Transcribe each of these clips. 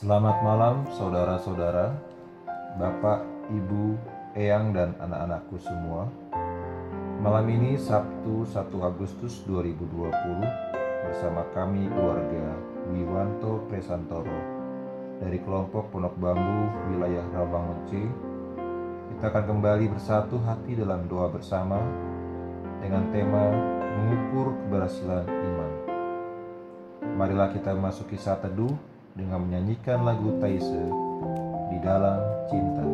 Selamat malam saudara-saudara, Bapak, Ibu, Eyang dan anak-anakku semua. Malam ini Sabtu 1 Agustus 2020 bersama kami keluarga Wiwanto Presantoro dari kelompok Pondok Bambu wilayah Rawangun C. Kita akan kembali bersatu hati dalam doa bersama dengan tema mengukur keberhasilan iman. Marilah kita masuki saat teduh dengan menyanyikan lagu Taise di dalam cinta.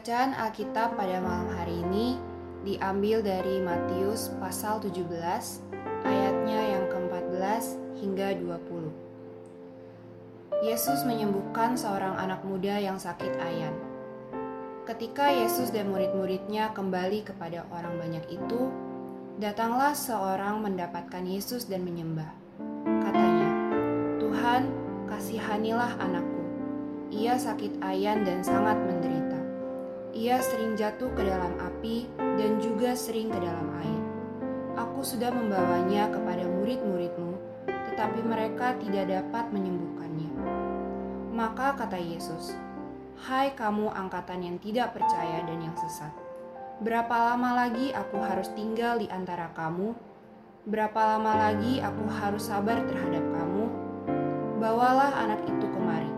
Bacaan Alkitab pada malam hari ini diambil dari Matius pasal 17 ayatnya yang ke-14 hingga 20. Yesus menyembuhkan seorang anak muda yang sakit ayan. Ketika Yesus dan murid-muridnya kembali kepada orang banyak itu, datanglah seorang mendapatkan Yesus dan menyembah. Katanya, "Tuhan, kasihanilah anakku. Ia sakit ayan dan sangat menderita. Ia sering jatuh ke dalam api dan juga sering ke dalam air. Aku sudah membawanya kepada murid-muridmu, tetapi mereka tidak dapat menyembuhkannya. Maka kata Yesus, Hai kamu angkatan yang tidak percaya dan yang sesat. Berapa lama lagi aku harus tinggal di antara kamu? Berapa lama lagi aku harus sabar terhadap kamu? Bawalah anak itu kemari.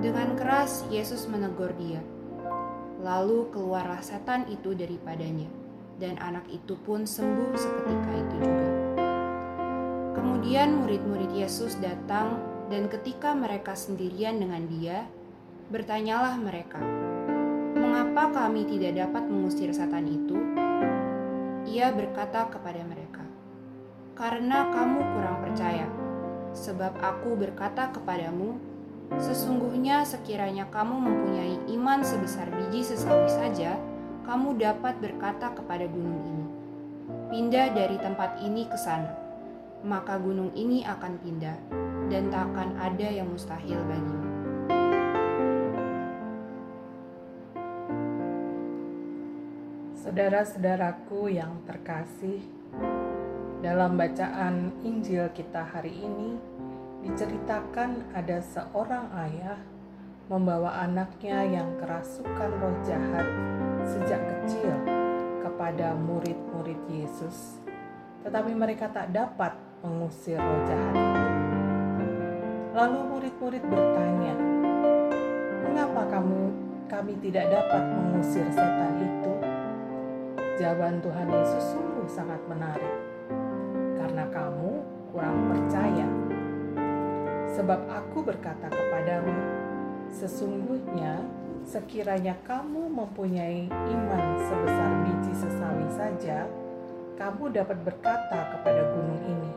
Dengan keras Yesus menegur dia. Lalu keluarlah setan itu daripadanya, dan anak itu pun sembuh seketika itu juga. Kemudian murid-murid Yesus datang, dan ketika mereka sendirian dengan Dia, bertanyalah mereka, "Mengapa kami tidak dapat mengusir setan itu?" Ia berkata kepada mereka, "Karena kamu kurang percaya, sebab Aku berkata kepadamu, sesungguhnya sekiranya kamu mempunyai iman sebesar biji sesawi saja, kamu dapat berkata kepada gunung ini, "Pindah dari tempat ini ke sana." Maka gunung ini akan pindah, dan tak akan ada yang mustahil bagimu. Saudara-saudaraku yang terkasih, dalam bacaan Injil kita hari ini diceritakan ada seorang ayah membawa anaknya yang kerasukan roh jahat sejak kecil kepada murid-murid Yesus, tetapi mereka tak dapat mengusir roh jahat itu. Lalu murid-murid bertanya, "Mengapa kamu kami tidak dapat mengusir setan itu?" Jawaban Tuhan Yesus sungguh sangat menarik. Karena kamu kurang percaya. Sebab aku berkata kepadamu, sesungguhnya sekiranya kamu mempunyai iman sebesar biji sesawi saja, kamu dapat berkata kepada gunung ini,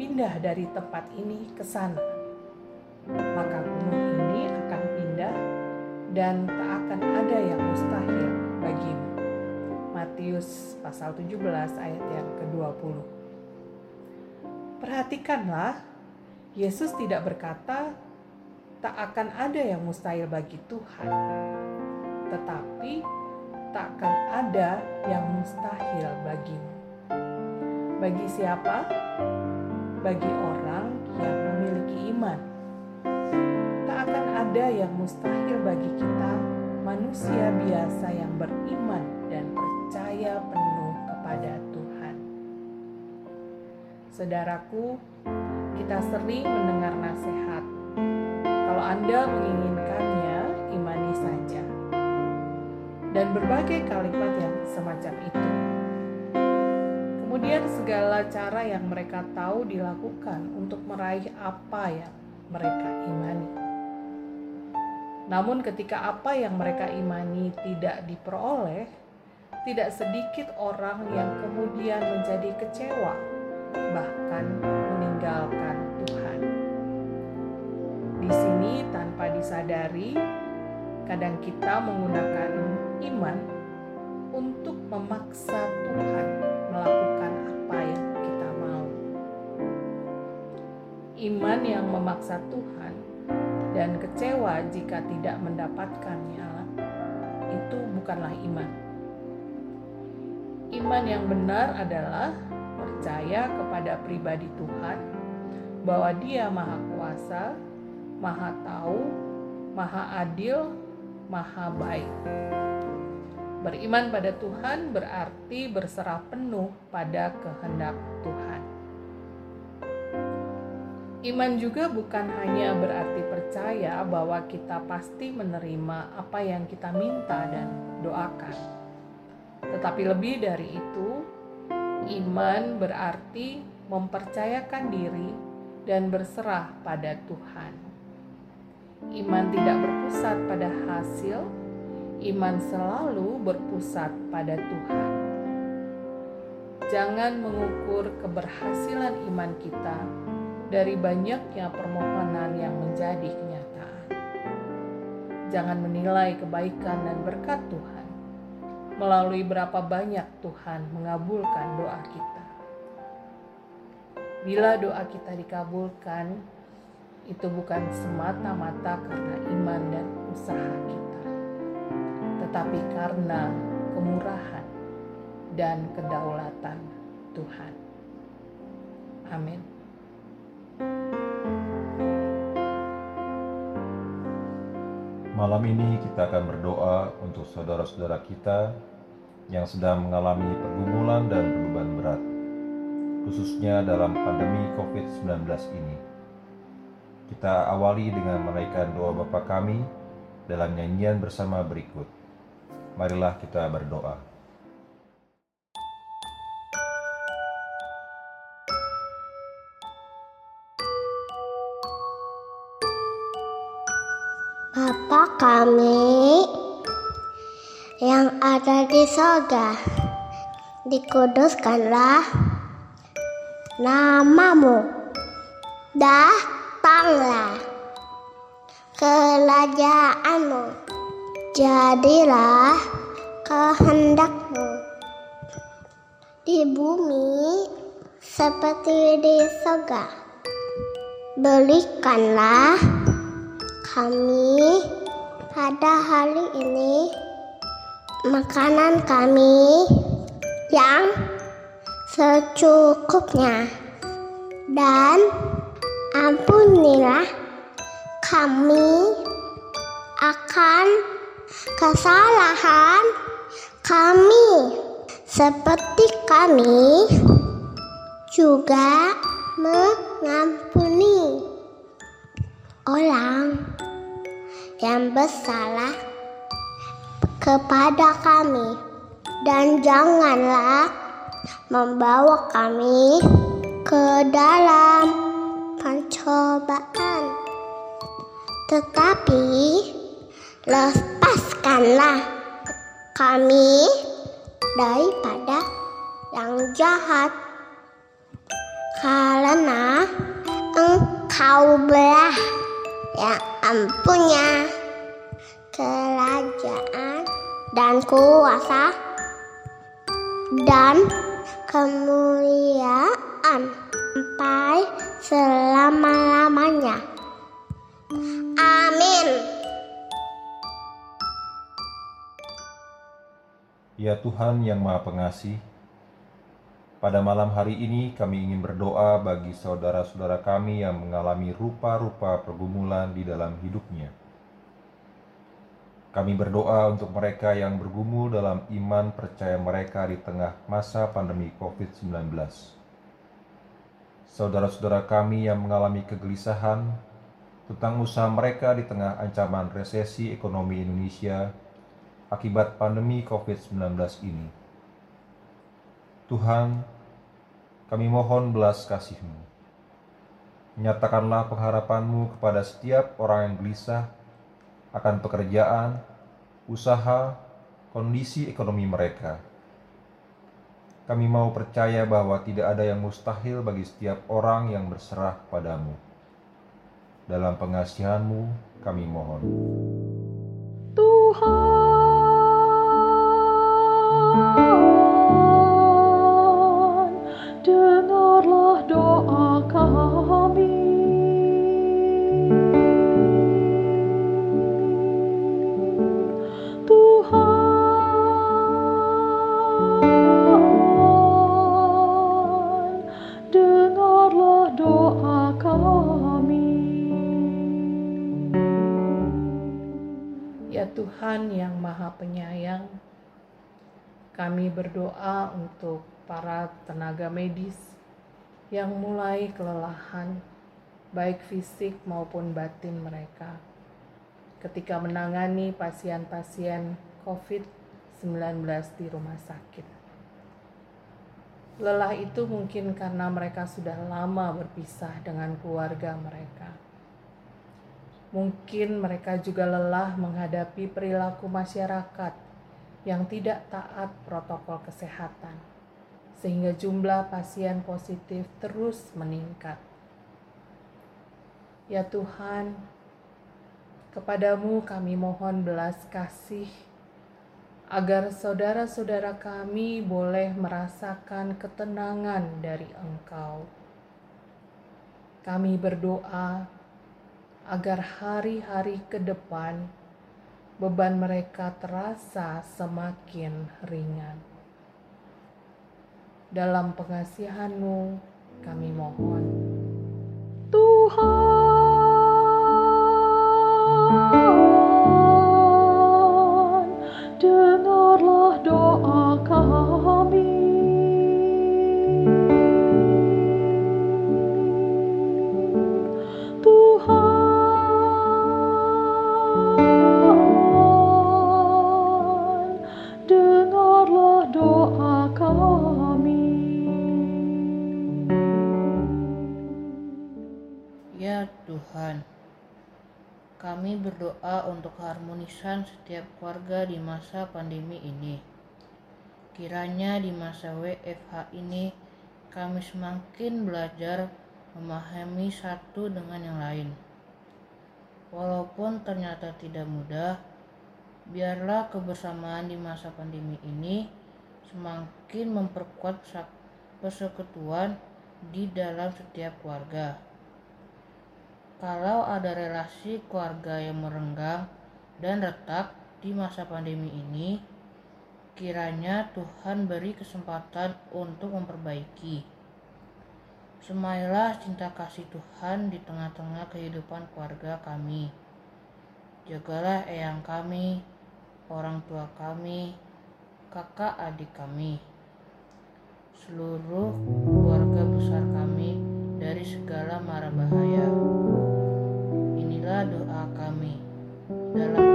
pindah dari tempat ini ke sana. Maka gunung ini akan pindah dan tak akan ada yang mustahil bagimu. Matius pasal 17 ayat yang ke-20. Perhatikanlah, Yesus tidak berkata tak akan ada yang mustahil bagi Tuhan. Tetapi takkan ada yang mustahil bagimu. Bagi siapa? Bagi orang yang memiliki iman. Tak akan ada yang mustahil bagi kita manusia biasa yang beriman dan percaya penuh kepada Tuhan. Saudaraku, kita sering mendengar nasihat. Kalau Anda menginginkannya, imani saja. Dan berbagai kalimat yang semacam itu. Kemudian segala cara yang mereka tahu dilakukan untuk meraih apa yang mereka imani. Namun ketika apa yang mereka imani tidak diperoleh, tidak sedikit orang yang kemudian menjadi kecewa, bahkan meninggalkan Tuhan. Di sini tanpa disadari, kadang kita menggunakan iman untuk memaksa Tuhan melakukan apa yang kita mau. Iman yang memaksa Tuhan dan kecewa jika tidak mendapatkannya itu bukanlah iman. Iman yang benar adalah percaya kepada pribadi Tuhan bahwa Dia Maha Kuasa, Maha Tahu, Maha Adil, Maha Baik. Beriman pada Tuhan berarti berserah penuh pada kehendak Tuhan. Iman juga bukan hanya berarti percaya bahwa kita pasti menerima apa yang kita minta dan doakan, tetapi lebih dari itu, iman berarti mempercayakan diri dan berserah pada Tuhan. Iman tidak berpusat pada hasil, iman selalu berpusat pada Tuhan. Jangan mengukur keberhasilan iman kita dari banyaknya permohonan yang menjadi kenyataan. Jangan menilai kebaikan dan berkat Tuhan melalui berapa banyak Tuhan mengabulkan doa kita. Bila doa kita dikabulkan, itu bukan semata-mata karena iman dan usaha kita, tetapi karena kemurahan dan kedaulatan Tuhan. Amin. Malam ini kita akan berdoa untuk saudara-saudara kita yang sedang mengalami pergumulan dan beban berat, khususnya dalam pandemi COVID-19 ini. Kita awali dengan menaikkan doa Bapa kami dalam nyanyian bersama berikut. Marilah kita berdoa. Bapa kami yang ada di sorga, dikuduskanlah namamu, datanglah kerajaanmu, jadilah kehendakmu di bumi seperti di sorga. Berikanlah kami pada hari ini makanan kami yang secukupnya. Dan ampunilah kami akan kesalahan kami. Seperti kami juga mengampuni orang yang bersalah kepada kami. Dan janganlah membawa kami ke dalam pencobaan tetapi lepaskanlah kami daripada yang jahat. Karena engkau belah yang ampunya kerajaan dan kuasa dan kemuliaan sampai selama-lamanya. Amin. Ya Tuhan yang Maha Pengasih, pada malam hari ini kami ingin berdoa bagi saudara-saudara kami yang mengalami rupa-rupa pergumulan di dalam hidupnya. Kami berdoa untuk mereka yang bergumul dalam iman percaya mereka di tengah masa pandemi COVID-19. Saudara-saudara kami yang mengalami kegelisahan tentang usaha mereka di tengah ancaman resesi ekonomi Indonesia akibat pandemi COVID-19 ini. Tuhan, kami mohon belas kasih-Mu. Nyatakanlah pengharapan-Mu kepada setiap orang yang gelisah akan pekerjaan, usaha, kondisi ekonomi mereka. Kami mau percaya bahwa tidak ada yang mustahil bagi setiap orang yang berserah kepadamu. Dalam pengasihan-Mu kami mohon. Tuhan, Tuhan yang Maha Penyayang, kami berdoa untuk para tenaga medis yang mulai kelelahan, baik fisik maupun batin mereka, ketika menangani pasien-pasien COVID-19 di rumah sakit. Lelah itu mungkin karena mereka sudah lama berpisah dengan keluarga mereka. Mungkin mereka juga lelah menghadapi perilaku masyarakat yang tidak taat protokol kesehatan, sehingga jumlah pasien positif terus meningkat. Ya Tuhan, kepadamu kami mohon belas kasih agar saudara-saudara kami boleh merasakan ketenangan dari Engkau. Kami berdoa agar hari-hari ke depan beban mereka terasa semakin ringan. Dalam pengasihanmu kami mohon. Tuhan, Tuhan, kami berdoa untuk keharmonisan setiap keluarga di masa pandemi ini. Kiranya di masa WFH ini kami semakin belajar memahami satu dengan yang lain. Walaupun ternyata tidak mudah, biarlah kebersamaan di masa pandemi ini semakin memperkuat persekutuan di dalam setiap keluarga. Kalau ada relasi keluarga yang merenggang dan retak di masa pandemi ini, kiranya Tuhan beri kesempatan untuk memperbaiki. Semailah cinta kasih Tuhan di tengah-tengah kehidupan keluarga kami. Jagalah eyang kami, orang tua kami, kakak adik kami, seluruh keluarga besar kami dari segala mara bahaya. Inilah doa kami. Dalam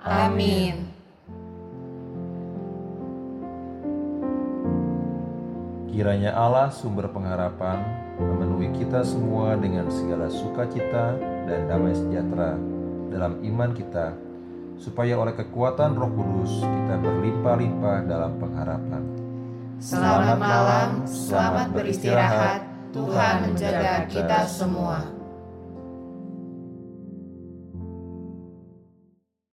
Amin. Kiranya Allah sumber pengharapan memenuhi kita semua dengan segala sukacita dan damai sejahtera dalam iman kita, supaya oleh kekuatan Roh Kudus kita berlimpah-limpah dalam pengharapan. Selamat malam, selamat beristirahat. Tuhan menjaga kita semua.